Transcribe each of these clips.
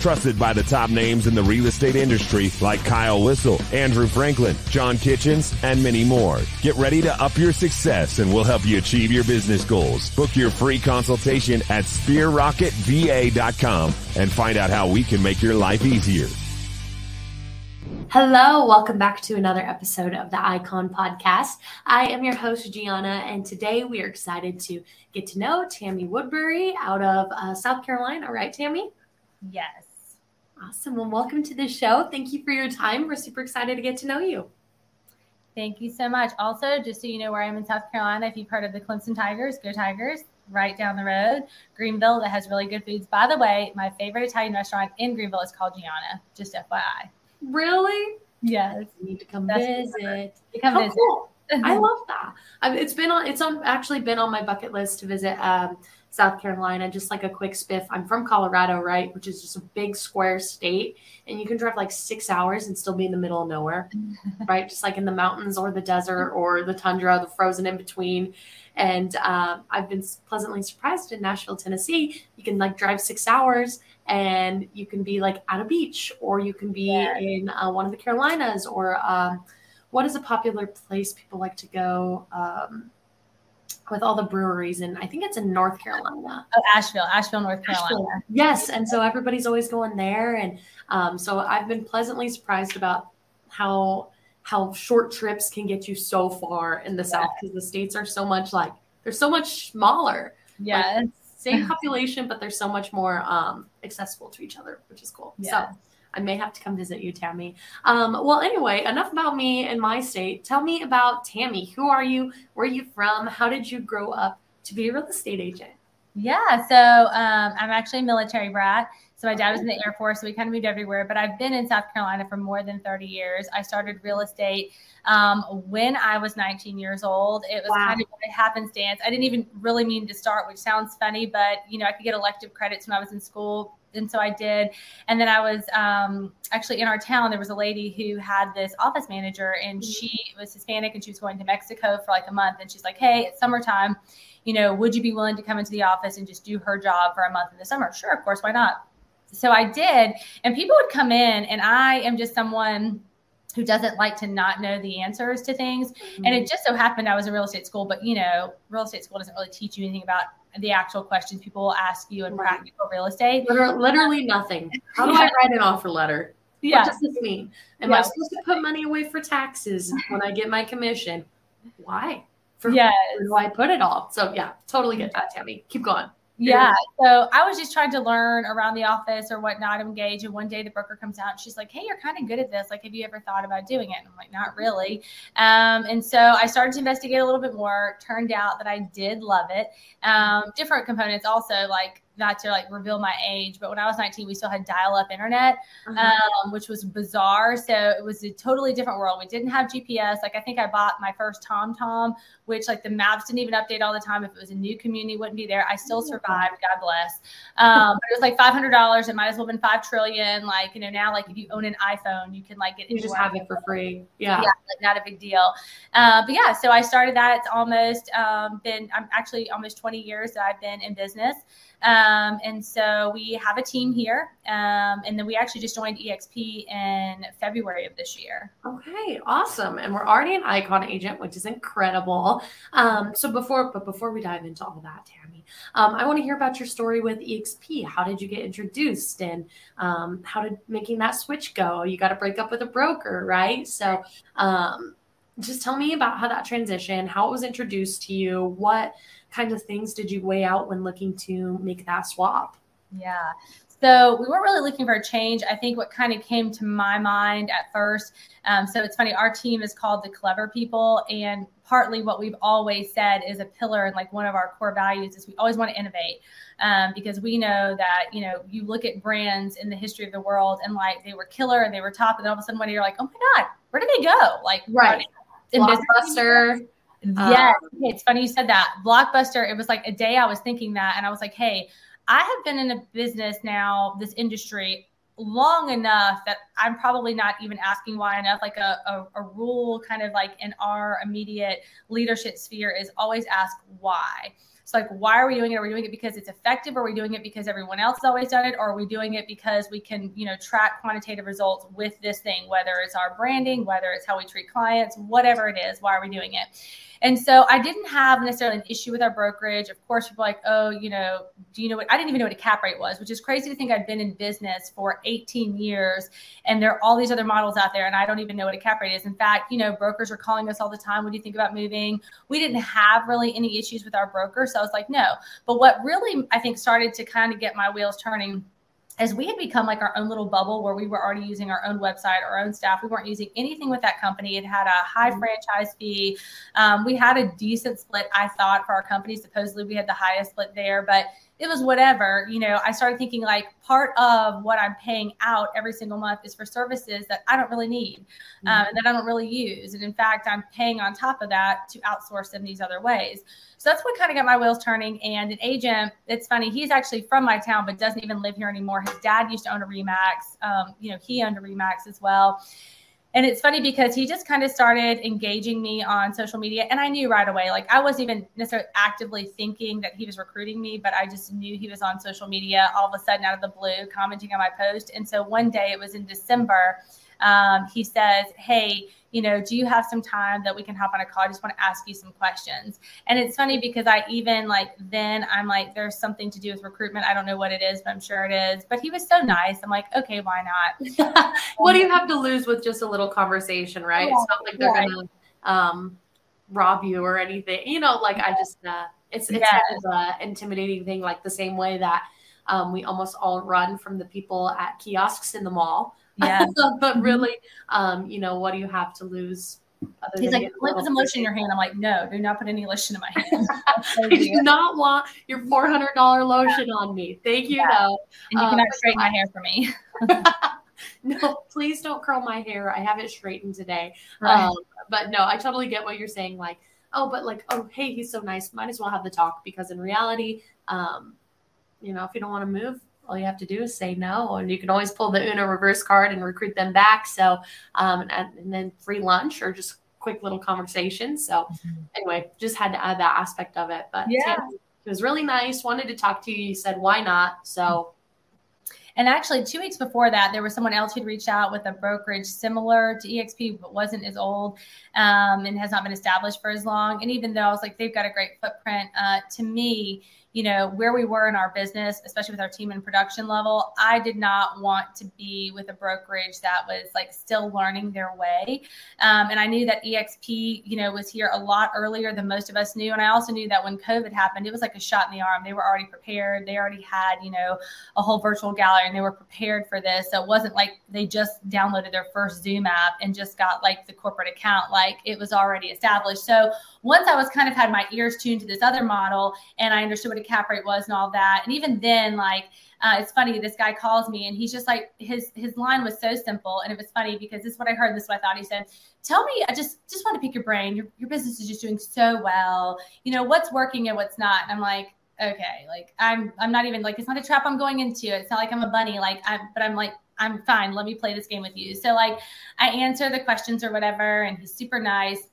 Trusted by the top names in the real estate industry like Kyle Whissel, Andrew Franklin, John Kitchens, and many more. Get ready to up your success and we'll help you achieve your business goals. Book your free consultation at sphererocketva.com and find out how we can make your life easier. Hello, welcome back to another episode of the Icon Podcast. I am your host, Gianna, and today we are excited to get to know Tammy Woodbury out of uh, South Carolina. Right, Tammy? Yes. Awesome. Well, welcome to the show. Thank you for your time. We're super excited to get to know you. Thank you so much. Also, just so you know where I am in South Carolina, if you've heard of the Clemson Tigers, go Tigers. Right down the road, Greenville, that has really good foods. By the way, my favorite Italian restaurant in Greenville is called Gianna. Just FYI. Really? Yes. You need to come That's visit. Come How visit. cool. I love that. It's been on. It's on. Actually, been on my bucket list to visit um, South Carolina. Just like a quick spiff. I'm from Colorado, right, which is just a big square state, and you can drive like six hours and still be in the middle of nowhere, right? Just like in the mountains or the desert or the tundra, the frozen in between. And uh, I've been pleasantly surprised in Nashville, Tennessee. You can like drive six hours and you can be like at a beach or you can be Yeah. in uh, one of the Carolinas or um, what is a popular place people like to go um, with all the breweries and I think it's in North Carolina. Oh, Asheville, Asheville, North Carolina. Asheville. Yes, and so everybody's always going there, and um, so I've been pleasantly surprised about how how short trips can get you so far in the South because the states are so much like they're so much smaller. Yes. Same population, but they're so much more um, accessible to each other, which is cool. Yes. So I may have to come visit you, Tammy. Um, well, anyway, enough about me and my state. Tell me about Tammy. Who are you? Where are you from? How did you grow up to be a real estate agent? Yeah. So um, I'm actually a military brat. So my dad was in the Air Force, so we kind of moved everywhere. But I've been in South Carolina for more than 30 years. I started real estate um, when I was 19 years old. It was Wow. kind of a happenstance. I didn't even really mean to start, which sounds funny, but you know, I could get elective credits when I was in school. And so I did. And then I was um, actually in our town, there was a lady who had this office manager, and she was Hispanic and she was going to Mexico for like a month. And she's like, Hey, it's summertime. You know, would you be willing to come into the office and just do her job for a month in the summer? Sure, of course, why not? So I did. And people would come in, and I am just someone who doesn't like to not know the answers to things. And mm-hmm. it just so happened I was in real estate school, but you know, real estate school doesn't really teach you anything about the actual questions people will ask you in Right. practical real estate. Literally, literally nothing. How do I write an offer letter? Yeah. What does this mean? Am I supposed to put money away for taxes when I get my commission? Why? For Yes. where do I put it all? So yeah, totally get that, Tammy. Keep going. Yeah. So I was just trying to learn around the office or whatnot, engage. And one day the broker comes out and she's like, Hey, you're kind of good at this. Like, have you ever thought about doing it? And I'm like, Not really. Um, and so I started to investigate a little bit more. Turned out that I did love it. Um, different components also, like, not to like reveal my age, but when I was 19, we still had dial up internet Uh-huh. um, which was bizarre. So it was a totally different world. We didn't have GPS. Like I think I bought my first TomTom, which like the maps didn't even update all the time. If it was a new community, wouldn't be there. I still survived. God bless. Um, but it was like five hundred dollars. It might as well have been five trillion. Like you know now, like if you own an iPhone, you can like get you just have it for free. Yeah. Yeah, like not a big deal. Uh, but yeah, so I started that. It's almost um, been, I'm actually almost 20 years that I've been in business. Um, and so we have a team here. Um, and then we actually just joined EXP in February of this year. Okay, awesome. And we're already an icon agent, which is incredible. Um, so before, but before we dive into all that, Tammy, um, I want to hear about your story with EXP. How did you get introduced, and um, how did making that switch go? You got to break up with a broker, right? So, um, just tell me about how that transition, how it was introduced to you, what kind of things did you weigh out when looking to make that swap? Yeah. So we weren't really looking for a change. I think what kind of came to my mind at first. Um, so it's funny, our team is called the Clever People, and partly what we've always said is a pillar and like one of our core values is we always want to innovate um, because we know that you know you look at brands in the history of the world and like they were killer and they were top, and then all of a sudden one day you're like, oh my god, where did they go? Like Right. Business- Blockbuster. Yeah, um, it's funny you said that. Blockbuster, it was like a day I was thinking that, and I was like, hey, I have been in a business now, this industry, long enough that I'm probably not even asking why enough. Like a, a, a, rule, kind of like in our immediate leadership sphere, is always ask why. So, like, why are we doing it? Are we doing it because it's effective? Are we doing it because everyone else has always done it? Or are we doing it because we can, you know, track quantitative results with this thing, whether it's our branding, whether it's how we treat clients, whatever it is, why are we doing it? And so I didn't have necessarily an issue with our brokerage. Of course, people like, oh, you know, do you know what? I didn't even know what a cap rate was, which is crazy to think I've been in business for 18 years and there are all these other models out there and I don't even know what a cap rate is. In fact, you know, brokers are calling us all the time. What do you think about moving? We didn't have really any issues with our broker. So I was like, no. But what really, I think, started to kind of get my wheels turning as we had become like our own little bubble where we were already using our own website, our own staff. We weren't using anything with that company. It had a high mm-hmm. franchise fee. Um, we had a decent split, I thought, for our company. Supposedly, we had the highest split there, but it was whatever. You know, I started thinking like part of what I'm paying out every single month is for services that I don't really need um, mm-hmm. and that I don't really use. And in fact, I'm paying on top of that to outsource in these other ways. So that's what kind of got my wheels turning. And an agent, it's funny, he's actually from my town, but doesn't even live here anymore. His dad used to own a Remax. Um, you know, he owned a Remax as well. And it's funny because he just kind of started engaging me on social media. And I knew right away, like I wasn't even necessarily actively thinking that he was recruiting me, but I just knew he was on social media all of a sudden out of the blue commenting on my post. And so one day it was in December, um, he says, Hey, you know, do you have some time that we can hop on a call? I just want to ask you some questions. And it's funny because I even like then I'm like, there's something to do with recruitment. I don't know what it is, but I'm sure it is. But he was so nice. I'm like, okay, why not? what do you have to lose with just a little conversation, right? Yeah, it's not like they're right. gonna um, rob you or anything. You know, like I just uh, it's it's yes. kind of a intimidating thing, like the same way that um, we almost all run from the people at kiosks in the mall. Yeah. but really, um, you know, what do you have to lose? He's like, put some lotion in your hand. I'm like, no, do not put any lotion in my hand. I do not want your $400 lotion on me. Thank you, yeah. though. And you cannot um, straighten my hair for me. no, please don't curl my hair. I have it straightened today. Right. Um, but no, I totally get what you're saying. Like, oh, but like, oh, hey, he's so nice. Might as well have the talk because in reality, um, you know, if you don't want to move, all you have to do is say no, and you can always pull the Uno reverse card and recruit them back. So, um, and, and then free lunch or just quick little conversation. So, mm-hmm. anyway, just had to add that aspect of it. But yeah, it was really nice. Wanted to talk to you. You said why not? So. And actually, two weeks before that, there was someone else who'd reached out with a brokerage similar to EXP, but wasn't as old um, and has not been established for as long. And even though I was like, they've got a great footprint, uh, to me, you know where we were in our business especially with our team and production level i did not want to be with a brokerage that was like still learning their way. Um, and i knew that exp you know was here a lot earlier than most of us knew. And i also knew that when covid happened it was like a shot in the arm. They were already prepared. They already had you know a whole virtual gallery and they were prepared for this. So it wasn't like they just downloaded their first zoom app and just got like the corporate account. Like it was already established. So once i was kind of had my ears tuned to this other model and i understood what cap rate was and all that. And even then, like, uh, it's funny. This guy calls me and he's just like his his line was so simple, and it was funny because this is what I heard. This is what I thought. He said, "Tell me, I just just want to pick your brain. Your your business is just doing so well. You know what's working and what's not." And I'm like, okay, like I'm I'm not even like it's not a trap I'm going into. It's not like I'm a bunny. Like I'm, but I'm like I'm fine. Let me play this game with you. So like I answer the questions or whatever, and he's super nice.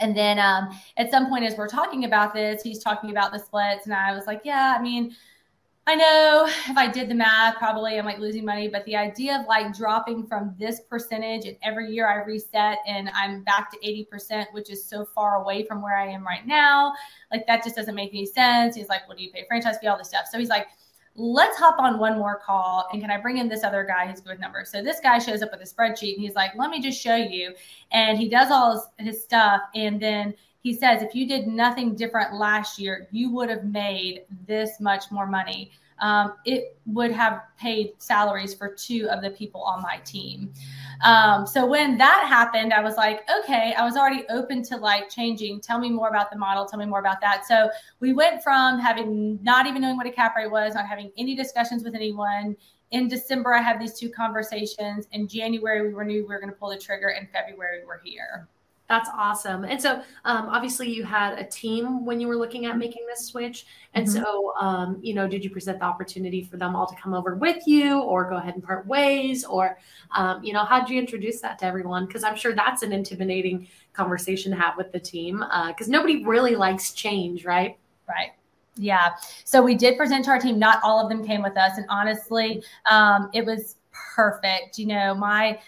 And then um, at some point, as we're talking about this, he's talking about the splits. And I was like, yeah, I mean, I know if I did the math, probably I'm like losing money, but the idea of like dropping from this percentage and every year I reset and I'm back to 80%, which is so far away from where I am right now, like that just doesn't make any sense. He's like, what do you pay franchise fee, all this stuff. So he's like, let's hop on one more call and can I bring in this other guy who's good with numbers? So this guy shows up with a spreadsheet and he's like, let me just show you. And he does all his, his stuff. And then he says, if you did nothing different last year, you would have made this much more money um, it would have paid salaries for two of the people on my team. Um, so when that happened, I was like, okay, I was already open to like changing. Tell me more about the model. Tell me more about that. So we went from having not even knowing what a cap rate was, not having any discussions with anyone. In December, I had these two conversations. In January, we knew we were going to pull the trigger. In February, we're here. That's awesome. And so, um, obviously, you had a team when you were looking at making this switch. And mm-hmm. so, um, you know, did you present the opportunity for them all to come over with you, or go ahead and part ways, or, um, you know, how did you introduce that to everyone? Because I'm sure that's an intimidating conversation to have with the team, because uh, nobody really likes change, right? Right. Yeah. So we did present to our team. Not all of them came with us, and honestly, um, it was perfect. You know, my,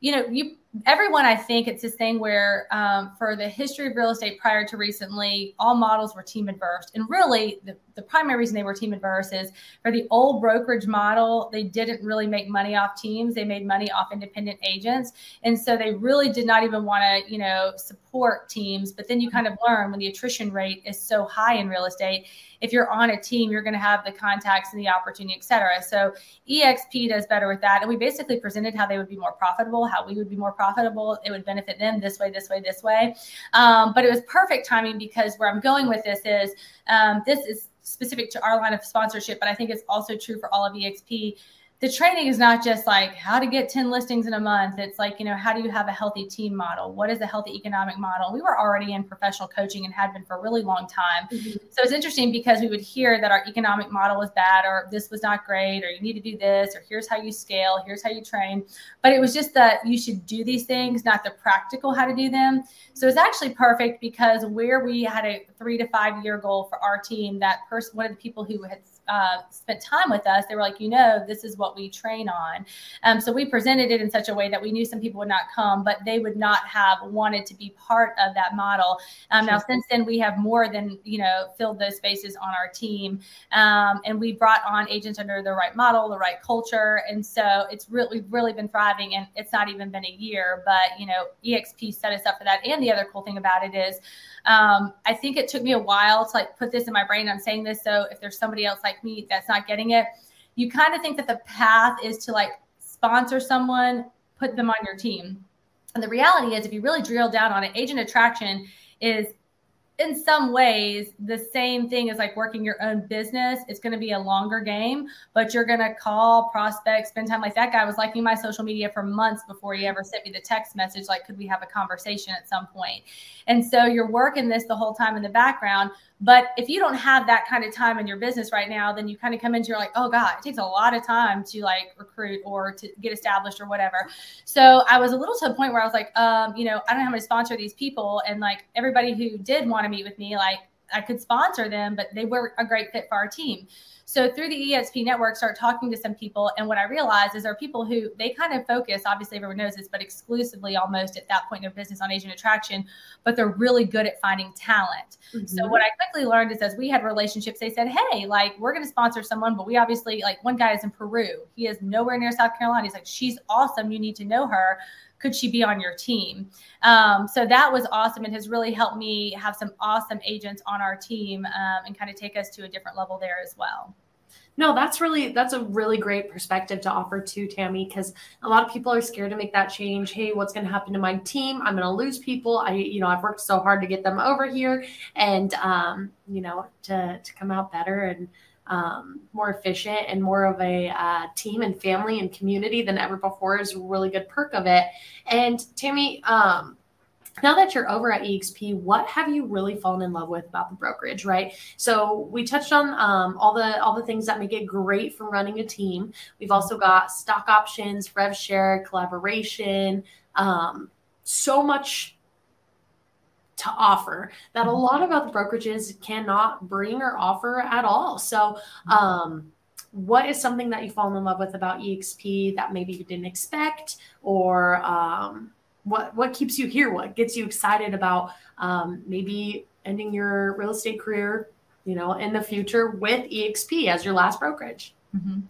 you know, you everyone i think it's this thing where um, for the history of real estate prior to recently all models were team adverse. And really the, the primary reason they were team adverse is for the old brokerage model they didn't really make money off teams they made money off independent agents and so they really did not even want to you know support teams but then you kind of learn when the attrition rate is so high in real estate if you're on a team, you're going to have the contacts and the opportunity, et cetera. So EXP does better with that. And we basically presented how they would be more profitable, how we would be more profitable. It would benefit them this way, this way, this way. Um, but it was perfect timing because where I'm going with this is um, this is specific to our line of sponsorship, but I think it's also true for all of EXP the training is not just like how to get 10 listings in a month. It's like, you know, how do you have a healthy team model? What is a healthy economic model? We were already in professional coaching and had been for a really long time. Mm-hmm. So it's interesting because we would hear that our economic model was bad or this was not great or you need to do this or here's how you scale, here's how you train. But it was just that you should do these things, not the practical how to do them. So it's actually perfect because where we had a three to five year goal for our team, that person, one of the people who had uh, spent time with us, they were like, you know, this is what we train on. Um, so we presented it in such a way that we knew some people would not come, but they would not have wanted to be part of that model. Um, now, since then, we have more than, you know, filled those spaces on our team. Um, and we brought on agents under the right model, the right culture. And so it's really, really been thriving. And it's not even been a year, but, you know, EXP set us up for that. And the other cool thing about it is, um, I think it took me a while to like put this in my brain. I'm saying this so if there's somebody else like that's not getting it, you kind of think that the path is to like sponsor someone, put them on your team. And the reality is, if you really drill down on it, agent attraction is in some ways the same thing as like working your own business. It's going to be a longer game but you're going to call prospects spend time. Like that guy was liking my social media for months before he ever sent me the text message like could we have a conversation at some point? And so you're working this the whole time in the background but if you don't have that kind of time in your business right now, then you kind of come into you're like, oh God, it takes a lot of time to like recruit or to get established or whatever. So I was a little to the point where I was like, um, you know, I don't know how to sponsor these people. And like everybody who did want to meet with me, like I could sponsor them, but they were a great fit for our team. So through the EXP network, start talking to some people. And what I realized is there are people who they kind of focus, obviously everyone knows this, but exclusively almost at that point in their business on agent attraction, but they're really good at finding talent. Mm-hmm. So what I quickly learned is as we had relationships, they said, Hey, like we're going to sponsor someone, but we obviously like one guy is in Peru. He is nowhere near South Carolina. He's like, she's awesome. You need to know her could she be on your team? Um, so that was awesome and has really helped me have some awesome agents on our team um, and kind of take us to a different level there as well. No, that's really that's a really great perspective to offer to Tammy because a lot of people are scared to make that change. Hey, what's going to happen to my team? I'm going to lose people. I, you know, I've worked so hard to get them over here, and um, you know, to to come out better and um, more efficient and more of a uh, team and family and community than ever before is a really good perk of it. And Tammy, um, now that you're over at exp what have you really fallen in love with about the brokerage right so we touched on um, all the all the things that make it great for running a team we've also got stock options rev share collaboration um, so much to offer that a lot of other brokerages cannot bring or offer at all. So, um, what is something that you fall in love with about EXP that maybe you didn't expect, or um, what what keeps you here? What gets you excited about um, maybe ending your real estate career, you know, in the future with EXP as your last brokerage? Mm-hmm.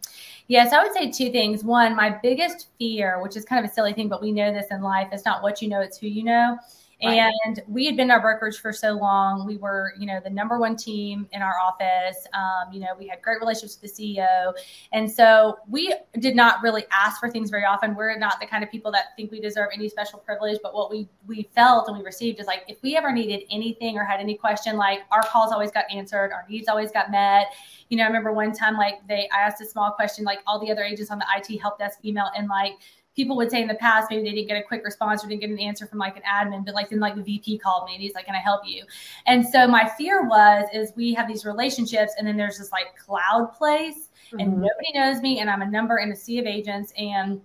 Yes, I would say two things. One, my biggest fear, which is kind of a silly thing, but we know this in life, it's not what you know, it's who you know. And we had been our brokerage for so long. We were, you know, the number one team in our office. Um, you know, we had great relationships with the CEO. And so we did not really ask for things very often. We're not the kind of people that think we deserve any special privilege. But what we we felt and we received is like if we ever needed anything or had any question, like our calls always got answered, our needs always got met. You know, I remember one time like they I asked a small question, like all the other agents on the IT help desk email and like people would say in the past maybe they didn't get a quick response or didn't get an answer from like an admin, but like then like the VP called me and he's like, "Can I help you?" And so my fear was is we have these relationships and then there's this like cloud place mm-hmm. and nobody knows me and I'm a number in a sea of agents and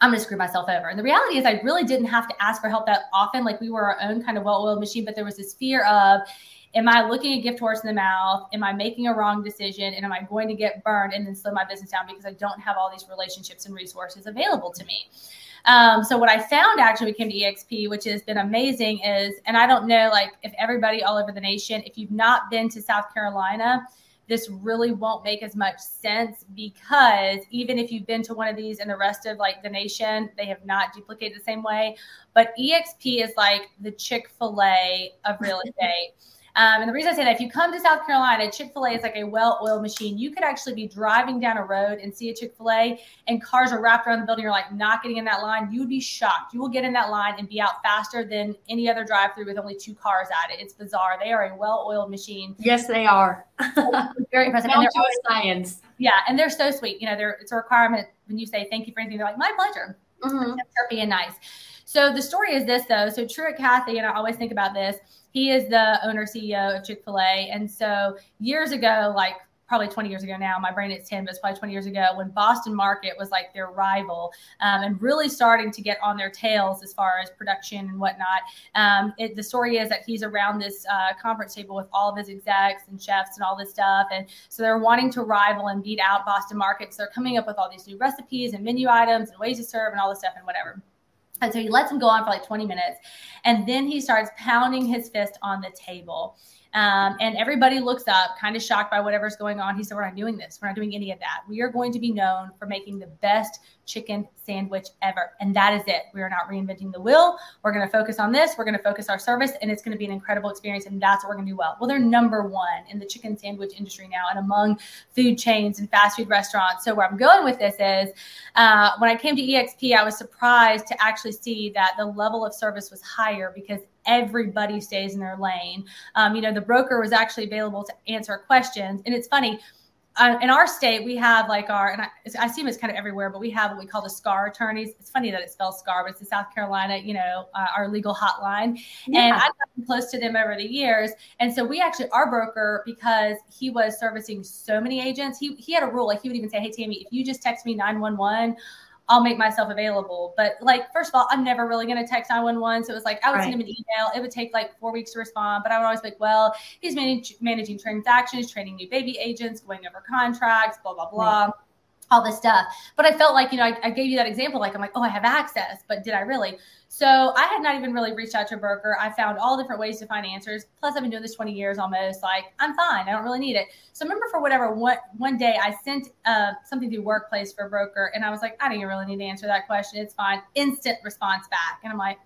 I'm going to screw myself over. And the reality is, I really didn't have to ask for help that often. Like we were our own kind of well oiled machine, but there was this fear of, am I looking a gift horse in the mouth? Am I making a wrong decision? And am I going to get burned and then slow my business down because I don't have all these relationships and resources available to me? Um, so what I found actually came to EXP, which has been amazing, is, and I don't know, like if everybody all over the nation, if you've not been to South Carolina, this really won't make as much sense because even if you've been to one of these in the rest of like the nation, they have not duplicated the same way. But EXP is like the Chick fil A of real estate. Um, and the reason I say that, if you come to South Carolina, Chick fil A is like a well oiled machine. You could actually be driving down a road and see a Chick fil A, and cars are wrapped around the building. You're like not getting in that line. You would be shocked. You will get in that line and be out faster than any other drive through with only two cars at it. It's bizarre. They are a well oiled machine. Yes, they are. very impressive. and they're always, science. Yeah, and they're so sweet. You know, they're, it's a requirement when you say thank you for anything. They're like, my pleasure. Mm-hmm. And nice. So the story is this though. So Truett Cathy, and I always think about this he is the owner CEO of Chick fil A. And so years ago, like probably 20 years ago now, my brain is 10, but it's probably 20 years ago when Boston Market was like their rival um, and really starting to get on their tails as far as production and whatnot. Um, it, the story is that he's around this uh, conference table with all of his execs and chefs and all this stuff. And so they're wanting to rival and beat out Boston Market. So they're coming up with all these new recipes and menu items and ways to serve and all this stuff and whatever. And so he lets him go on for like 20 minutes. And then he starts pounding his fist on the table. Um, and everybody looks up, kind of shocked by whatever's going on. He said, We're not doing this. We're not doing any of that. We are going to be known for making the best chicken sandwich ever. And that is it. We are not reinventing the wheel. We're going to focus on this. We're going to focus our service, and it's going to be an incredible experience. And that's what we're going to do well. Well, they're number one in the chicken sandwich industry now and among food chains and fast food restaurants. So, where I'm going with this is uh, when I came to EXP, I was surprised to actually see that the level of service was higher because everybody stays in their lane. Um, you know, the broker was actually available to answer questions. And it's funny, uh, in our state, we have like our, and I, I assume it's kind of everywhere, but we have what we call the SCAR attorneys. It's funny that it spells SCAR, but it's the South Carolina, you know, uh, our legal hotline. Yeah. And I've gotten close to them over the years. And so we actually, our broker, because he was servicing so many agents, he, he had a rule, like he would even say, Hey, Tammy, if you just text me 911, I'll make myself available. But like, first of all, I'm never really going to text 911. So it was like, I would right. send him an email. It would take like four weeks to respond. But I would always be like, well, he's manage- managing transactions, training new baby agents, going over contracts, blah, blah, blah. Right all this stuff. But I felt like, you know, I, I, gave you that example. Like, I'm like, oh, I have access, but did I really? So I had not even really reached out to a broker. I found all different ways to find answers. Plus, I've been doing this 20 years almost. Like, I'm fine. I don't really need it. So remember for whatever one one day I sent uh, something through Workplace for a broker, and I was like, I don't even really need to answer that question. It's fine. Instant response back, and I'm like,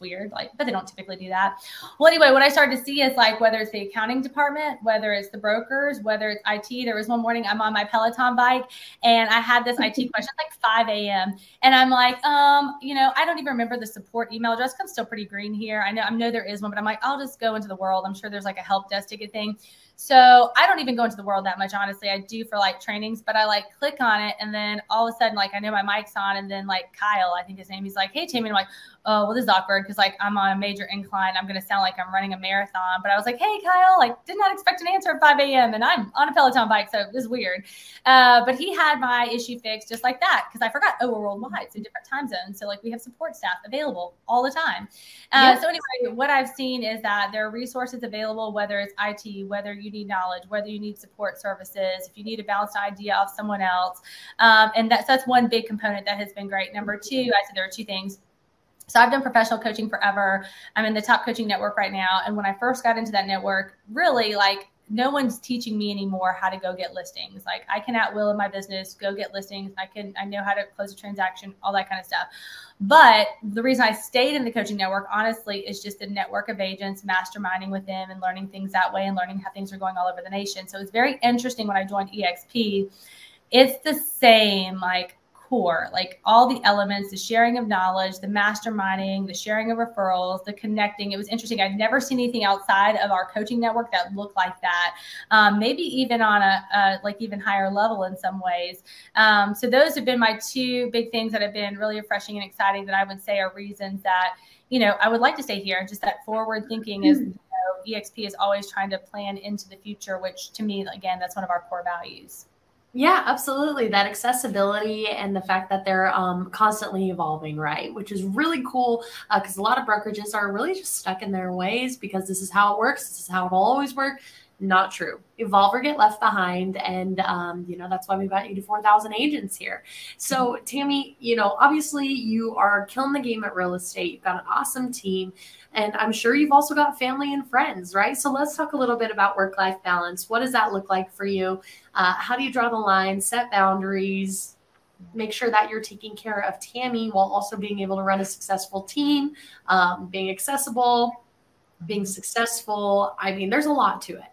weird. Like, but they don't typically do that. Well, anyway, what I started to see is like whether it's the accounting department, whether it's the brokers, whether it's IT. There was one morning I'm on my Peloton bike and I had this IT question like 5 a.m. And I'm like, um, you know, I don't even remember the support email address. I'm still pretty green here. I know I know there is one, but I'm like, I'll just go into the world. I'm sure there's like a help desk ticket thing. So I don't even go into the world that much, honestly. I do for like trainings, but I like click on it and then all of a sudden, like I know my mic's on, and then like Kyle, I think his name, he's like, Hey Tammy, I'm like, oh, well, this is awkward because like I'm on a major incline. I'm gonna sound like I'm running a marathon. But I was like, Hey Kyle, like did not expect an answer at 5 a.m. and I'm on a Peloton bike, so this is weird. Uh, but he had my issue fixed just like that because I forgot, oh, we're worldwide, so different time zones. So like we have support staff available all the time. Uh. So anyway, what I've seen is that there are resources available, whether it's IT, whether you need knowledge, whether you need support services, if you need a balanced idea of someone else. Um, and that's, that's one big component that has been great. Number two, I said there are two things. So I've done professional coaching forever. I'm in the top coaching network right now. And when I first got into that network, really like no one's teaching me anymore how to go get listings. Like I can at will in my business go get listings. I can I know how to close a transaction, all that kind of stuff. But the reason I stayed in the coaching network, honestly, is just the network of agents, masterminding with them and learning things that way and learning how things are going all over the nation. So it's very interesting when I joined EXP. It's the same like core, like all the elements, the sharing of knowledge, the masterminding, the sharing of referrals, the connecting. It was interesting. I'd never seen anything outside of our coaching network that looked like that. Um, maybe even on a, a, like even higher level in some ways. Um, so those have been my two big things that have been really refreshing and exciting that I would say are reasons that you know I would like to stay here. Just that forward thinking is. You know, EXP is always trying to plan into the future, which to me, again, that's one of our core values. Yeah, absolutely. That accessibility and the fact that they're um, constantly evolving, right? Which is really cool because uh, a lot of brokerages are really just stuck in their ways because this is how it works. This is how it will always work. Not true. Evolve or get left behind. And, um, you know, that's why we've got 84,000 agents here. So, Tammy, you know, obviously you are killing the game at real estate. You've got an awesome team. And I'm sure you've also got family and friends, right? So let's talk a little bit about work life balance. What does that look like for you? Uh, how do you draw the line, set boundaries, make sure that you're taking care of Tammy while also being able to run a successful team, um, being accessible, being successful? I mean, there's a lot to it.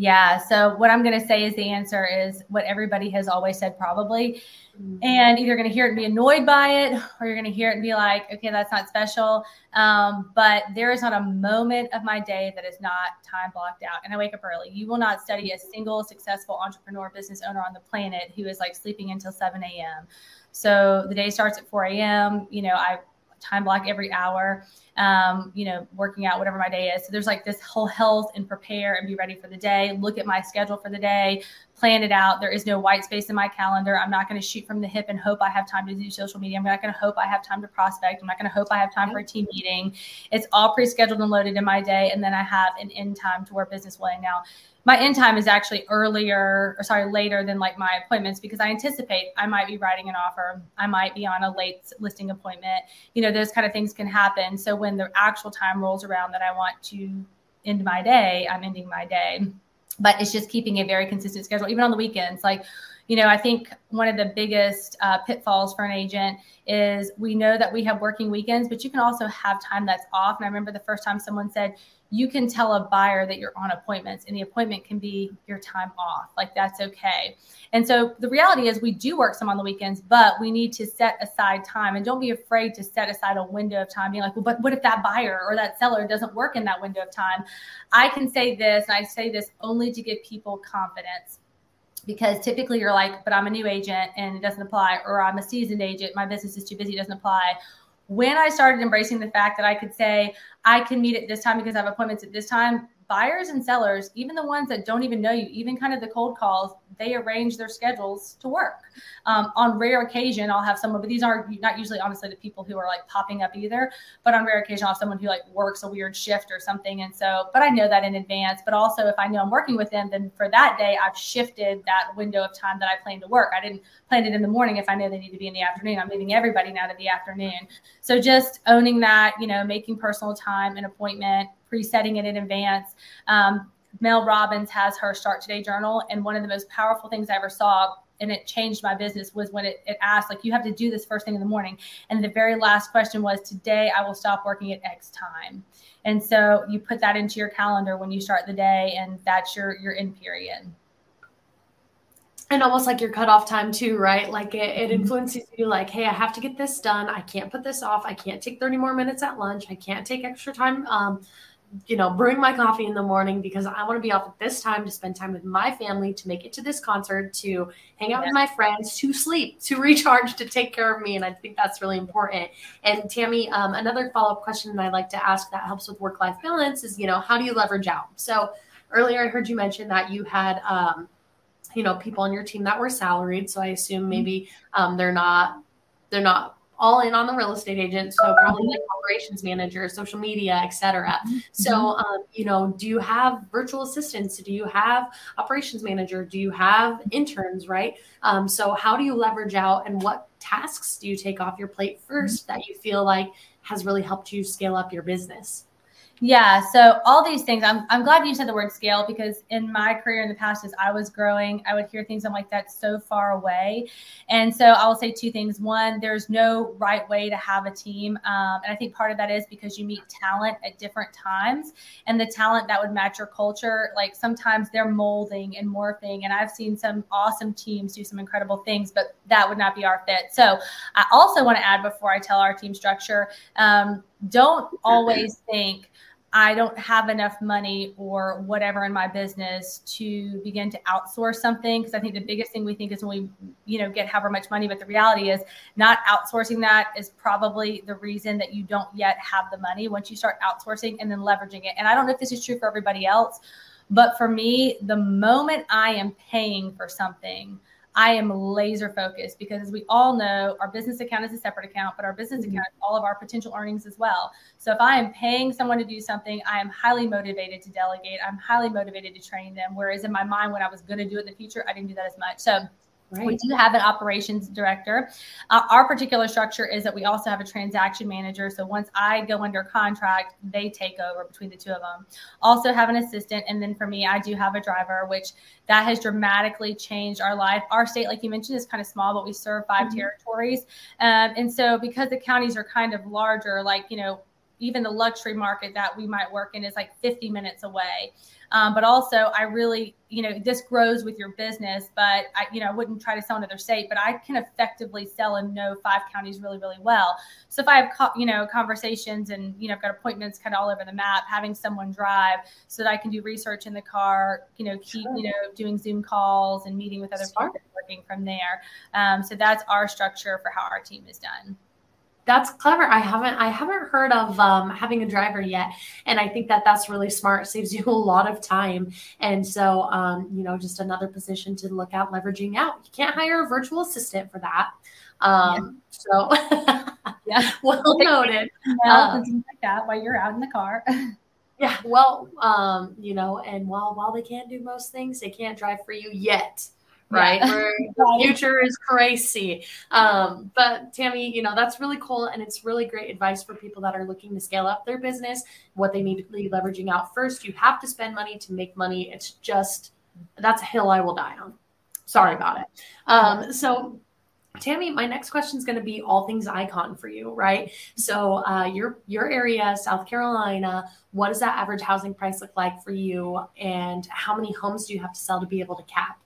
Yeah. So what I'm going to say is the answer is what everybody has always said, probably. Mm-hmm. And either going to hear it and be annoyed by it, or you're going to hear it and be like, okay, that's not special. Um, but there is not a moment of my day that is not time blocked out. And I wake up early. You will not study a single successful entrepreneur business owner on the planet who is like sleeping until 7 a.m. So the day starts at 4 a.m. You know, I time block every hour um, you know, working out, whatever my day is. So there's like this whole health and prepare and be ready for the day, look at my schedule for the day, plan it out. There is no white space in my calendar. I'm not going to shoot from the hip and hope I have time to do social media. I'm not going to hope I have time to prospect. I'm not going to hope I have time for a team meeting. It's all pre scheduled and loaded in my day. And then I have an end time to where business will end. Now, my end time is actually earlier or sorry later than like my appointments because i anticipate i might be writing an offer i might be on a late listing appointment you know those kind of things can happen. So when the actual time rolls around that i want to end my day i'm ending my day. But it's just keeping a very consistent schedule even on the weekends. Like you know i think one of the biggest uh, pitfalls for an agent is we know that we have working weekends but you can also have time that's off and i remember the first time someone said you can tell a buyer that you're on appointments and the appointment can be your time off. Like that's okay. And so the reality is we do work some on the weekends, but we need to set aside time and don't be afraid to set aside a window of time being like, well, but what if that buyer or that seller doesn't work in that window of time? I can say this, and I say this only to give people confidence because typically you're like, but I'm a new agent and it doesn't apply, or I'm a seasoned agent, my business is too busy, it doesn't apply. When I started embracing the fact that I could say, I can meet at this time because I have appointments at this time, buyers and sellers, even the ones that don't even know you, even kind of the cold calls, they arrange their schedules to work. Um, on rare occasion, I'll have someone, but these are not usually, honestly, the people who are like popping up either. But on rare occasion, I'll have someone who like works a weird shift or something. And so, but I know that in advance. But also, if I know I'm working with them, then for that day, I've shifted that window of time that I plan to work. I didn't plan it in the morning if I know they need to be in the afternoon. I'm moving everybody now to the afternoon. So just owning that, you know, making personal time an appointment pre-setting it in advance. Um, Mel Robbins has her Start Today journal, and one of the most powerful things I ever saw and it changed my business was when it, it asked like you have to do this first thing in the morning and the very last question was today i will stop working at x time and so you put that into your calendar when you start the day and that's your your in period and almost like your cutoff time too, right? Like it, it, mm-hmm. influences you like, hey, I have to get this done. I can't put this off. I can't take 30 more minutes at lunch. I can't take extra time um, you know, brewing my coffee in the morning because I want to be off at this time to spend time with my family, to make it to this concert, to hang out yeah. with my friends, to sleep, to recharge, to take care of me. And I think that's really important. And Tammy, um, another follow up question that I like to ask that helps with work life balance is, you know, how do you leverage out? So earlier I heard you mention that you had, um, you know, people on your team that were salaried. So I assume mm-hmm. maybe um, they're not, they're not all in on the real estate agent. So probably like operations manager, social media, etc. Mm-hmm. So, um, you know, do you have virtual assistants? Do you have operations manager? Do you have interns? Right. Um, so how do you leverage out and what tasks do you take off your plate 1st mm-hmm. that you feel like has really helped you scale up your business? Yeah. So all these things, I'm, I'm glad you said the word scale because in my career in the past, as I was growing, I would hear things I'm like, that's so far away. And so I will say two things. One, there's no right way to have a team. Um, and I think part of that is because you meet talent at different times and the talent that would match your culture. Like sometimes they're molding and morphing. And I've seen some awesome teams do some incredible things, but that would not be our fit. So I also want to add before I tell our team structure, um, don't always think, I don't have enough money or whatever in my business to begin to outsource something. Because I think the biggest thing we think is when we, you know, get however much money, but the reality is not outsourcing that is probably the reason that you don't yet have the money once you start outsourcing and then leveraging it. And I don't know if this is true for everybody else, but for me, the moment I am paying for something, I am laser focused because as we all know, our business account is a separate account, but our business mm-hmm. account is all of our potential earnings as well. So if I am paying someone to do something, I am highly motivated to delegate. I'm highly motivated to train them. Whereas in my mind, when I was going to do it in the future, I didn't do that as much. So Right. We do have an operations director. Uh, our particular structure is that we also have a transaction manager. So once I go under contract, they take over between the two of them. Also have an assistant, and then for me, I do have a driver, which that has dramatically changed our life. Our state, like you mentioned, is kind of small, but we serve 5 mm-hmm. territories, um, and so because the counties are kind of larger, like you know, even the luxury market that we might work in is like 50 minutes away. Um, but also, I really, you know, this grows with your business. But I, you know, I wouldn't try to sell another state, but I can effectively sell and know five counties really, really well. So if I have, co- you know, conversations and you know, I've got appointments kind of all over the map, having someone drive so that I can do research in the car, you know, keep, sure. you know, doing Zoom calls and meeting with other Smart. people working from there. Um, so that's our structure for how our team is done that's clever. I haven't I haven't heard of um, having a driver yet, and I think that that's really smart. saves you a lot of time, and so um, you know, just another position to look at leveraging out. You can't hire a virtual assistant for that. Um, yeah. So, yeah, well noted. Um, and things like that while you're out in the car. yeah, well, um, you know, and while while they can't do most things, they can't drive for you yet right? Yeah. Where the future is crazy. Um, but Tammy, you know, that's really cool. And it's really great advice for people that are looking to scale up their business, what they need to be leveraging out first. You have to spend money to make money. It's just, that's a hill I will die on. Sorry about it. Um, so, Tammy, my next question is going to be all things icon for you, right? So, uh, your your area, South Carolina, what does that average housing price look like for you, and how many homes do you have to sell to be able to cap?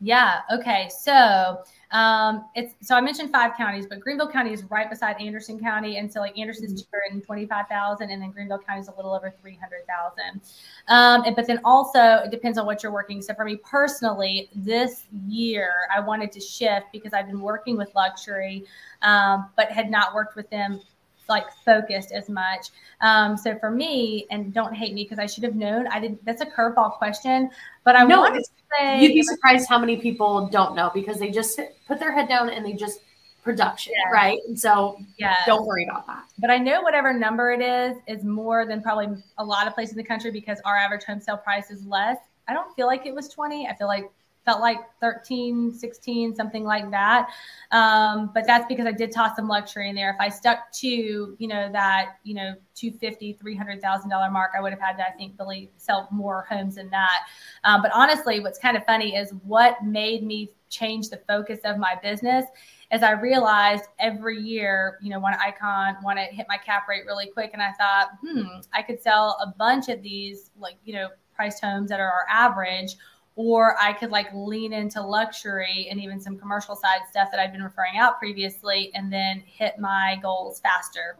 Yeah. Okay. So um, it's so I mentioned five counties, but Greenville County is right beside Anderson County, and so like Anderson's mm-hmm. two hundred and twenty-five thousand, and then Greenville County is a little over three hundred thousand. Um, but then also it depends on what you're working. So for me personally, this year I wanted to shift because I've been working with luxury, um, but had not worked with them like focused as much. Um, so for me, and don't hate me because I should have known. I didn't. That's a curveball question, but I no, want to say you'd be surprised how many people don't know because they just put their head down and they just production, yeah. right? And so yeah, don't worry about that. But I know whatever number it is is more than probably a lot of places in the country because our average home sale price is less. I don't feel like it was 20. I feel like felt like 13 16 something like that um, but that's because i did toss some luxury in there if i stuck to you know that you know 250 300000 dollar mark i would have had to i think really sell more homes than that um, but honestly what's kind of funny is what made me change the focus of my business as I realized every year, you know, one icon, want to hit my cap rate really quick. And I thought, hmm, I could sell a bunch of these, like, you know, priced homes that are our average, or I could like lean into luxury and even some commercial side stuff that I've been referring out previously and then hit my goals faster.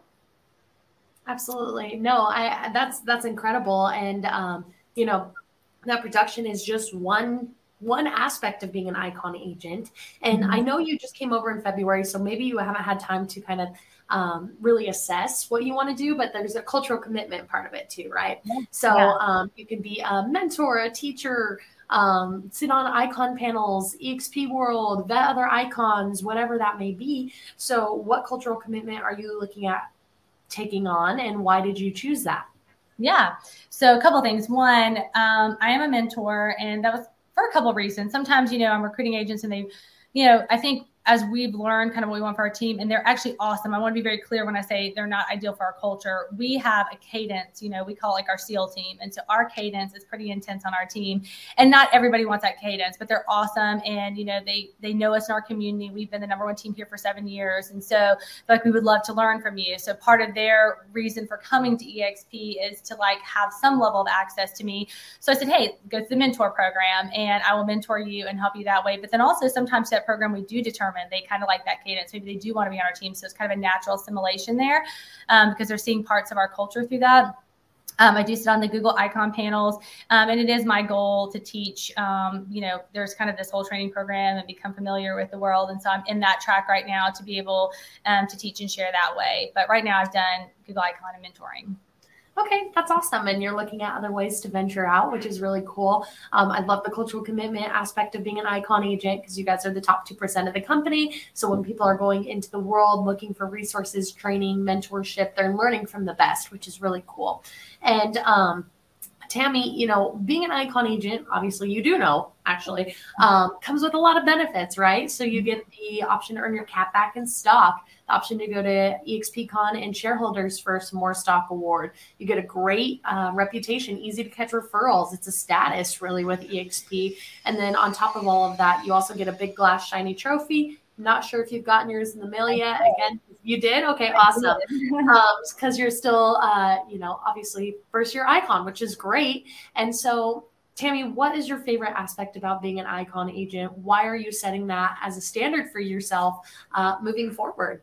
Absolutely. No, I that's that's incredible and um you know that production is just one one aspect of being an icon agent. And mm-hmm. I know you just came over in February, so maybe you haven't had time to kind of um, really assess what you want to do, but there's a cultural commitment part of it too, right? Yeah. So um, you can be a mentor, a teacher, um, sit on icon panels, EXP World, vet other icons, whatever that may be. So, what cultural commitment are you looking at taking on, and why did you choose that? Yeah. So, a couple things. One, um, I am a mentor, and that was for a couple of reasons. Sometimes, you know, I'm recruiting agents, and they, you know, I think as we've learned kind of what we want for our team and they're actually awesome. I want to be very clear when i say they're not ideal for our culture. We have a cadence you know we call it like our seal team and so our cadence is pretty intense on our team. And not everybody wants that cadence but they're awesome and you know they they know us in our community. We've been the number one team here for seven years and so like we would love to learn from you. So part of their reason for coming to exp is to like have some level of access to me. So i said hey go to the mentor program and i will mentor you and help you that way. But then also sometimes that program we do determine determined they kind of like that cadence. Maybe they do want to be on our team. So it's kind of a natural assimilation there um, because they're seeing parts of our culture through that. Um, I do sit on the Google Icon panels, um, and it is my goal to teach. Um, you know, there's kind of this whole training program and become familiar with the world, and so I'm in that track right now to be able um, to teach and share that way. But right now, I've done Google Icon and mentoring. Okay, that's awesome. And you're looking at other ways to venture out, which is really cool. Um, I love the cultural commitment aspect of being an icon agent because you guys are the top 2% of the company. So when people are going into the world looking for resources, training, mentorship, they're learning from the best, which is really cool. And um, Tammy, you know, being an icon agent, obviously you do know actually, um, comes with a lot of benefits, right? So you get the option to earn your cap back in stock, the option to go to EXPCon and shareholders for some more stock award. You get a great uh, reputation, easy to catch referrals. It's a status really with EXP. And then on top of all of that, you also get a big glass shiny trophy. Not sure if you've gotten yours in the mail yet. Again, you did? Okay, awesome. Because um, you're still, uh, you know, obviously first year icon, which is great. And so, Tammy, what is your favorite aspect about being an icon agent? Why are you setting that as a standard for yourself uh, moving forward?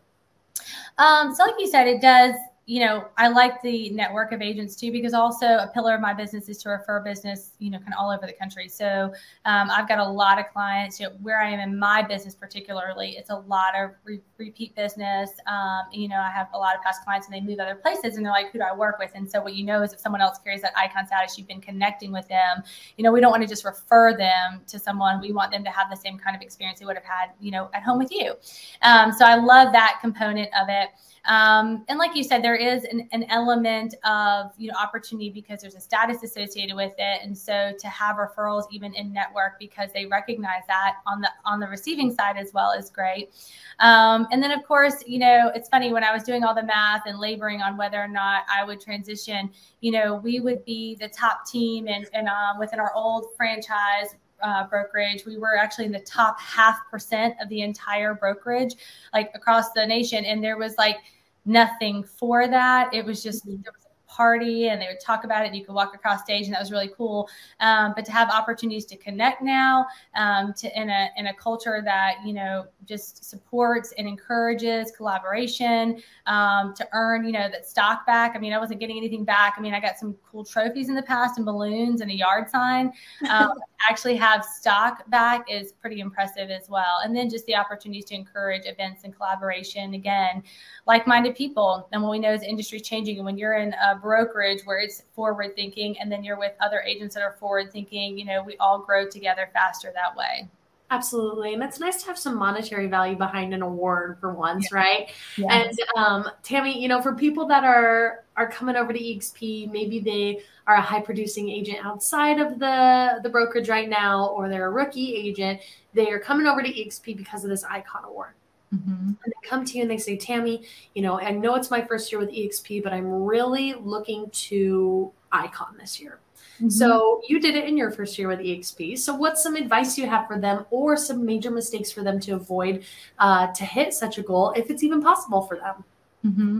Um, so, like you said, it does you know, I like the network of agents too, because also a pillar of my business is to refer business, you know, kind of all over the country. So um, I've got a lot of clients you know, where I am in my business, particularly. It's a lot of re- repeat business. Um, you know, I have a lot of past clients and they move other places and they're like, who do I work with? And so what you know is if someone else carries that icon status, you've been connecting with them. You know, we don't want to just refer them to someone. We want them to have the same kind of experience they would have had, you know, at home with you. Um, so I love that component of it. Um, and like you said, there is an, an element of you know opportunity because there's a status associated with it, and so to have referrals even in network because they recognize that on the on the receiving side as well is great. Um, and then of course, you know, it's funny when I was doing all the math and laboring on whether or not I would transition. You know, we would be the top team and, and um, within our old franchise uh, brokerage. We were actually in the top half percent of the entire brokerage, like across the nation. And there was like nothing for that. It was just, there was party and they would talk about it and you could walk across stage and that was really cool. Um, but to have opportunities to connect now um, to in a in a culture that you know just supports and encourages collaboration um, to earn you know that stock back. I mean i wasn't getting anything back. I mean i got some cool trophies in the past and balloons and a yard sign. Um, actually have stock back is pretty impressive as well. And then just the opportunities to encourage events and collaboration again like-minded people. And what we know is industry changing. And when you're in a brokerage where it's forward thinking and then you're with other agents that are forward thinking you know we all grow together faster that way Absolutely. And it's nice to have some monetary value behind an award for once, yeah. right? And um, Tammy, you know, for people that are are coming over to EXP, maybe they are a high producing agent outside of the the brokerage right now, or they're a rookie agent. They are coming over to EXP because of this icon award. Mm-hmm. And they come to you and they say, Tammy, you know, I know it's my first year with EXP, but I'm really looking to icon this year. Mm-hmm. So you did it in your first year with EXP. So what's some advice you have for them or some major mistakes for them to avoid uh, to hit such a goal if it's even possible for them? Mm-hmm.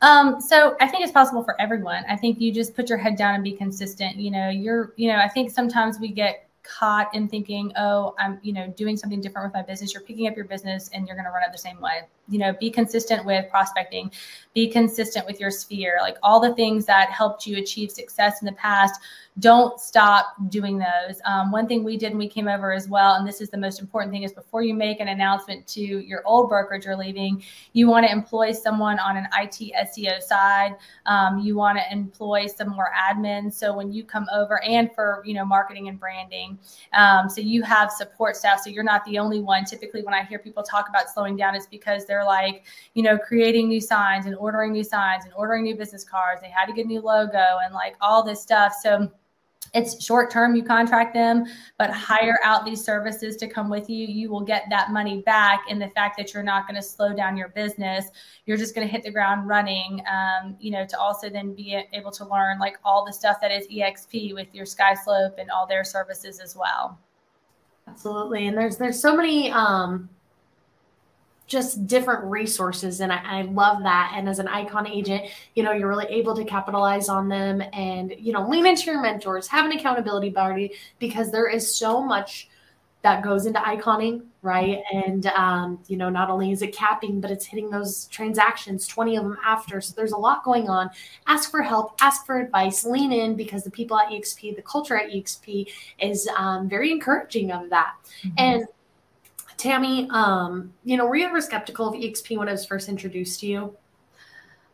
Um, so I think it's possible for everyone. I think you just put your head down and be consistent. You know, you're, you know, I think sometimes we get caught in thinking, oh, I'm, you know, doing something different with my business. You're picking up your business and you're going to run it the same way. You know, be consistent with prospecting, be consistent with your sphere, like all the things that helped you achieve success in the past don't stop doing those. Um, one thing we did when we came over as well, and this is the most important thing, is before you make an announcement to your old brokerage you're leaving, you want to employ someone on an IT SEO side. Um, you want to employ some more admins. So when you come over, and for you know marketing and branding, um, so you have support staff. So you're not the only one. Typically, when I hear people talk about slowing down, it's because they're like you know creating new signs and ordering new signs and ordering new business cards. They had to get a new logo and like all this stuff. So it's short term you contract them but hire out these services to come with you you will get that money back in the fact that you're not going to slow down your business you're just going to hit the ground running um, you know to also then be able to learn like all the stuff that is exp with your skyslope and all their services as well absolutely and there's there's so many um just different resources and I, I, love that. And as an icon agent you know you're really able to capitalize on them and you know lean into your mentors have an accountability buddy because there is so much that goes into iconing right? And um, you know not only is it capping but it's hitting those transactions 20 of them after. So there's a lot going on. Ask for help ask for advice lean in because the people at exp the culture at exp is um, very encouraging of that. Mm-hmm. and Tammy, um, you know, were you ever skeptical of EXP when it was first introduced to you?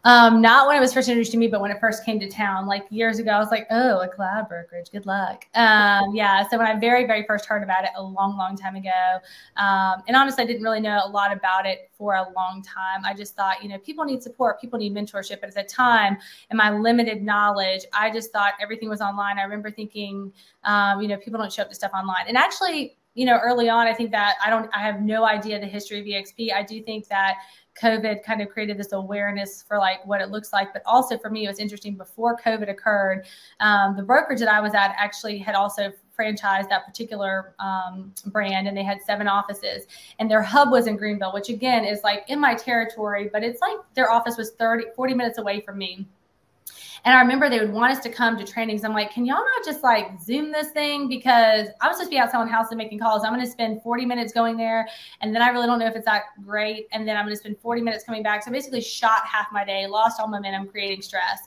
Um, not when it was first introduced to me, but when it first came to town, like years ago, I was like, oh, a cloud brokerage, good luck. Um, yeah. So when I very, very first heard about it a long, long time ago, um, and honestly, I didn't really know a lot about it for a long time. I just thought, you know, people need support, people need mentorship. But at the time, in my limited knowledge, I just thought everything was online. I remember thinking, um, you know, people don't show up to stuff online. And actually, you know, early on, I think that I don't, I have no idea the history of EXP. I do think that COVID kind of created this awareness for like what it looks like. But also for me, it was interesting before COVID occurred. Um, the brokerage that I was at actually had also franchised that particular um, brand and they had seven offices and their hub was in Greenville, which again is like in my territory, but it's like their office was 30, 40 minutes away from me. And I remember they would want us to come to trainings. I'm like, can y'all not just like zoom this thing? Because I'm supposed to be out selling houses and making calls. I'm going to spend 40 minutes going there. And then I really don't know if it's that great. And then I'm going to spend 40 minutes coming back. So I basically shot half my day, lost all momentum, creating stress.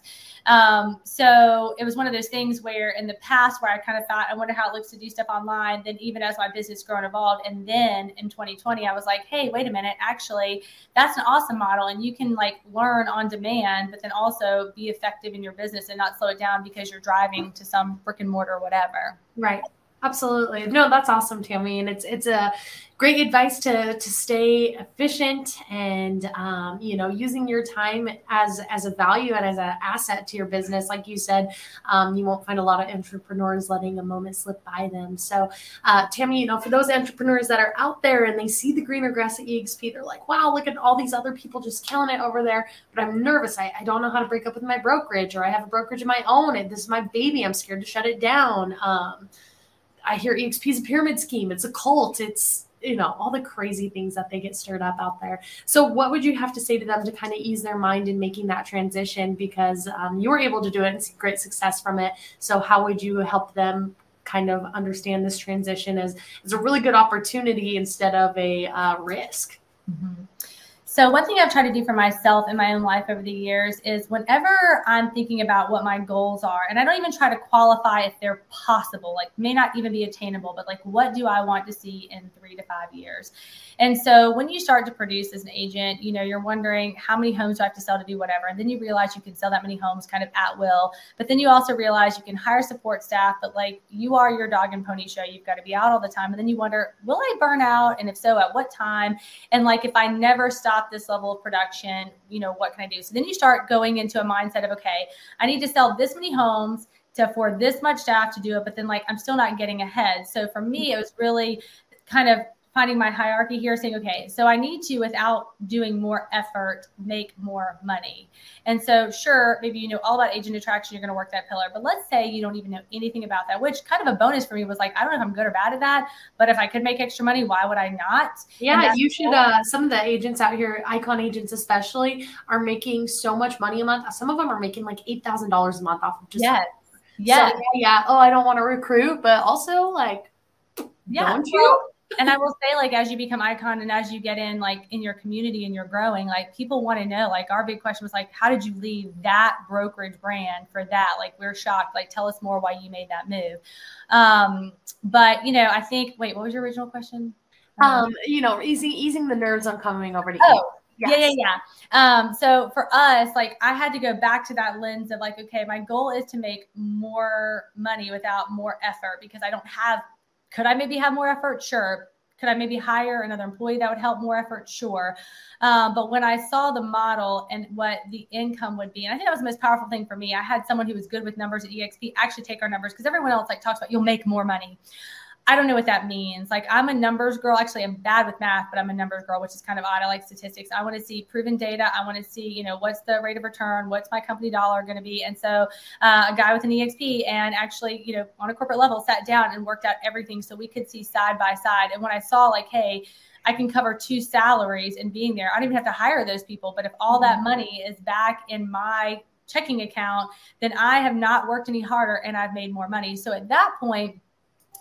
Um, so it was one of those things where in the past where I kind of thought, I wonder how it looks to do stuff online. Then even as my business grew and evolved, and then in 2020, I was like, hey, wait a minute, actually, that's an awesome model, and you can like learn on demand, but then also be effective in your business and not slow it down because you're driving to some brick and mortar or whatever. Right. Absolutely. No, that's awesome, Tammy. And it's it's a great advice to to stay efficient and um, you know using your time as as a value and as an asset to your business. Like you said, um, you won't find a lot of entrepreneurs letting a moment slip by them. So, uh, Tammy, you know, for those entrepreneurs that are out there and they see the greener grass at EXP, they're like, wow, look at all these other people just killing it over there. But I'm nervous. I, I don't know how to break up with my brokerage, or I have a brokerage of my own. And this is my baby. I'm scared to shut it down. Um, I hear EXP is a pyramid scheme. It's a cult. It's you know all the crazy things that they get stirred up out there. So, what would you have to say to them to kind of ease their mind in making that transition? Because um, you were able to do it and see great success from it. So, how would you help them kind of understand this transition as as a really good opportunity instead of a uh, risk? Mm-hmm. So, one thing I've tried to do for myself in my own life over the years is whenever I'm thinking about what my goals are, and I don't even try to qualify if they're possible, like may not even be attainable, but like what do I want to see in three to five years? And so, when you start to produce as an agent, you know, you're wondering how many homes do I have to sell to do whatever. And then you realize you can sell that many homes kind of at will. But then you also realize you can hire support staff, but like you are your dog and pony show. You've got to be out all the time. And then you wonder, will I burn out? And if so, at what time? And like if I never stop this level of production, you know, what can I do? So then you start going into a mindset of, okay, I need to sell this many homes to afford this much staff to do it, but then like I'm still not getting ahead. So for me, it was really kind of finding my hierarchy here saying okay so i need to without doing more effort make more money and so sure maybe you know all about agent attraction you're going to work that pillar but let's say you don't even know anything about that which kind of a bonus for me was like i don't know if i'm good or bad at that but if i could make extra money why would i not yeah you should uh, some of the agents out here icon agents especially are making so much money a month some of them are making like $8000 a month off of just yes. Yeah. So, yeah, yeah. Oh, I don't want to recruit, but also like, yeah, don't you? And I will say, like, as you become icon and as you get in, like, in your community and you're growing, like, people want to know. Like, our big question was, like, how did you leave that brokerage brand for that? Like, we're shocked. Like, tell us more why you made that move. Um, but you know, I think. Wait, what was your original question? Um, you know, easing easing the nerves on coming over to oh. Yes. Yeah, yeah, yeah. Um, so for us, like I had to go back to that lens of like, okay, my goal is to make more money without more effort because I don't have could I maybe have more effort? Sure. could I maybe hire another employee that would help more effort? Sure. Um, but when I saw the model and what the income would be, and I think that was the most powerful thing for me, I had someone who was good with numbers at EXP actually take our numbers because everyone else like talks about you'll make more money. I don't know what that means. Like I'm a numbers girl. Actually, I'm bad with math, but I'm a numbers girl, which is kind of odd. I like statistics. I want to see proven data. I want to see, you know, what's the rate of return? What's my company dollar going to be? And so uh, a guy with an EXP and actually, you know, on a corporate level sat down and worked out everything so we could see side by side. And when I saw like, hey, I can cover two salaries and being there, I don't even have to hire those people. But if all that mm-hmm. money is back in my checking account, then I have not worked any harder and I've made more money. So at that point,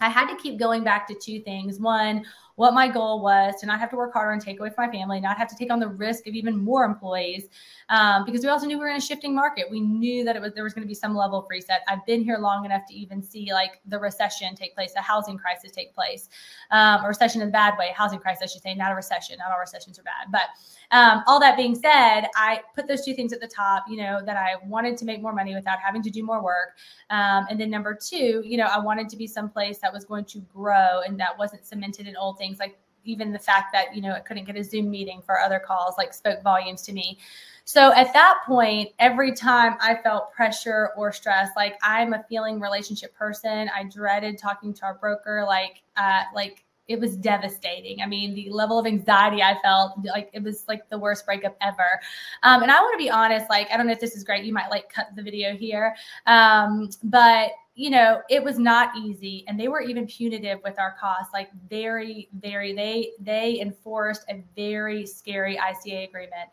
I had to keep going back to two things. One, what my goal was to not have to work harder and take away from my family, not have to take on the risk of even more employees, um, because we also knew we were in a shifting market. We knew that it was there was going to be some level of reset. I've been here long enough to even see like the recession take place, a housing crisis take place, um, a recession in a bad way, housing crisis, I should say, not a recession. Not all recessions are bad, but um, all that being said, I put those two things at the top. You know that I wanted to make more money without having to do more work, um, and then number two, you know, I wanted to be someplace that was going to grow and that wasn't cemented in old things like even the fact that you know it couldn't get a zoom meeting for other calls like spoke volumes to me so at that point every time i felt pressure or stress like i'm a feeling relationship person i dreaded talking to our broker like uh like it was devastating. I mean, the level of anxiety I felt, like it was like the worst breakup ever. Um, and I want to be honest, like, I don't know if this is great. You might like cut the video here. Um, but you know, it was not easy. And they were even punitive with our costs, like very, very, they, they enforced a very scary ICA agreement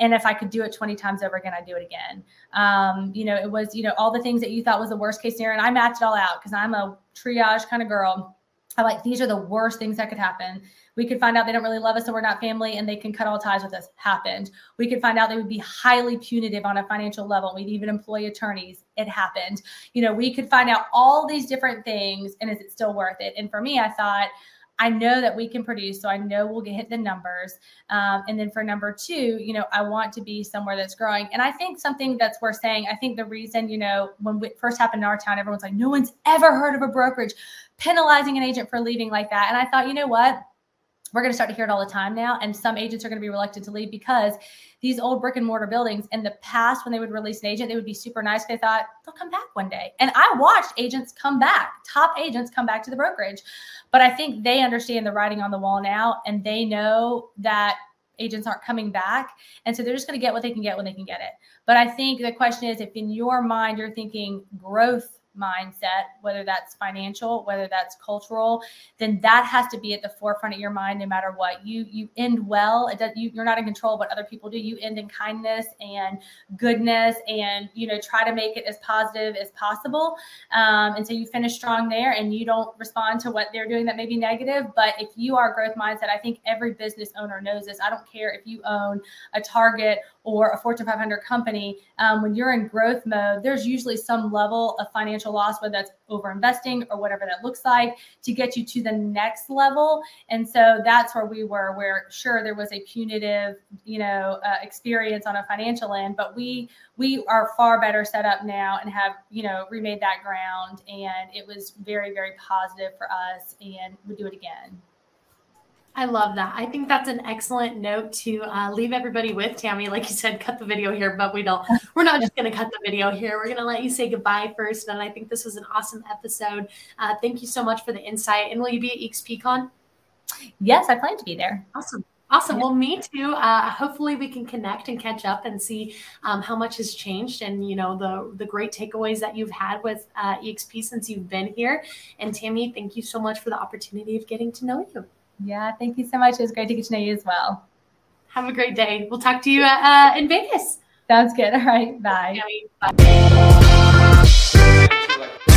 and if I could do it 20 times over again, I'd do it again. Um, you know, it was, you know, all the things that you thought was the worst case scenario. And I mapped it all out because I'm a triage kind of girl. I like these are the worst things that could happen. We could find out they don't really love us and we're not family and they can cut all ties with us. Happened. We could find out they would be highly punitive on a financial level. We'd even employ attorneys. It happened. You know, we could find out all these different things and is it still worth it? And for me, I thought, I know that we can produce, so I know we'll get hit the numbers. Um, and then for number two, you know, I want to be somewhere that's growing. And I think something that's worth saying. I think the reason, you know, when it first happened in our town, everyone's like, no one's ever heard of a brokerage penalizing an agent for leaving like that. And I thought, you know what? We're going to start to hear it all the time now. And some agents are going to be reluctant to leave because these old brick and mortar buildings in the past, when they would release an agent, they would be super nice. They thought they'll come back one day. And I watched agents come back, top agents come back to the brokerage. But I think they understand the writing on the wall now and they know that agents aren't coming back. And so they're just going to get what they can get when they can get it. But I think the question is if in your mind you're thinking growth mindset, whether that's financial, whether that's cultural, then that has to be at the forefront of your mind no matter what. You you end well. It does, you, you're not in control of what other people do. You end in kindness and goodness, and you know try to make it as positive as possible. Um, and so you finish strong there, and you don't respond to what they're doing that may be negative. But if you are growth mindset, I think every business owner knows this. I don't care if you own a Target or a Fortune 500 company. Um, when you're in growth mode, there's usually some level of financial loss, whether that's over investing or whatever that looks like, to get you to the next level. And so that's where we were, where sure there was a punitive, you know, uh, experience on a financial end, but we we are far better set up now and have you know remade that ground, and it was very very positive for us, and we do it again. I love that. I think that's an excellent note to uh, leave everybody with. Tammy, like you said, cut the video here, but we don't. We're not just going to cut the video here. We're going to let you say goodbye first. And I think this was an awesome episode. Uh, thank you so much for the insight. And will you be at EXPCon? Yes, I plan to be there. Awesome. Awesome. Well, me too. Uh, hopefully, we can connect and catch up and see um, how much has changed, and you know the the great takeaways that you've had with uh, EXP since you've been here. And Tammy, thank you so much for the opportunity of getting to know you. Yeah, thank you so much. It was great to get to know you as well. Have a great day. We'll talk to you uh, in Vegas. Sounds good. All right. Bye. Bye.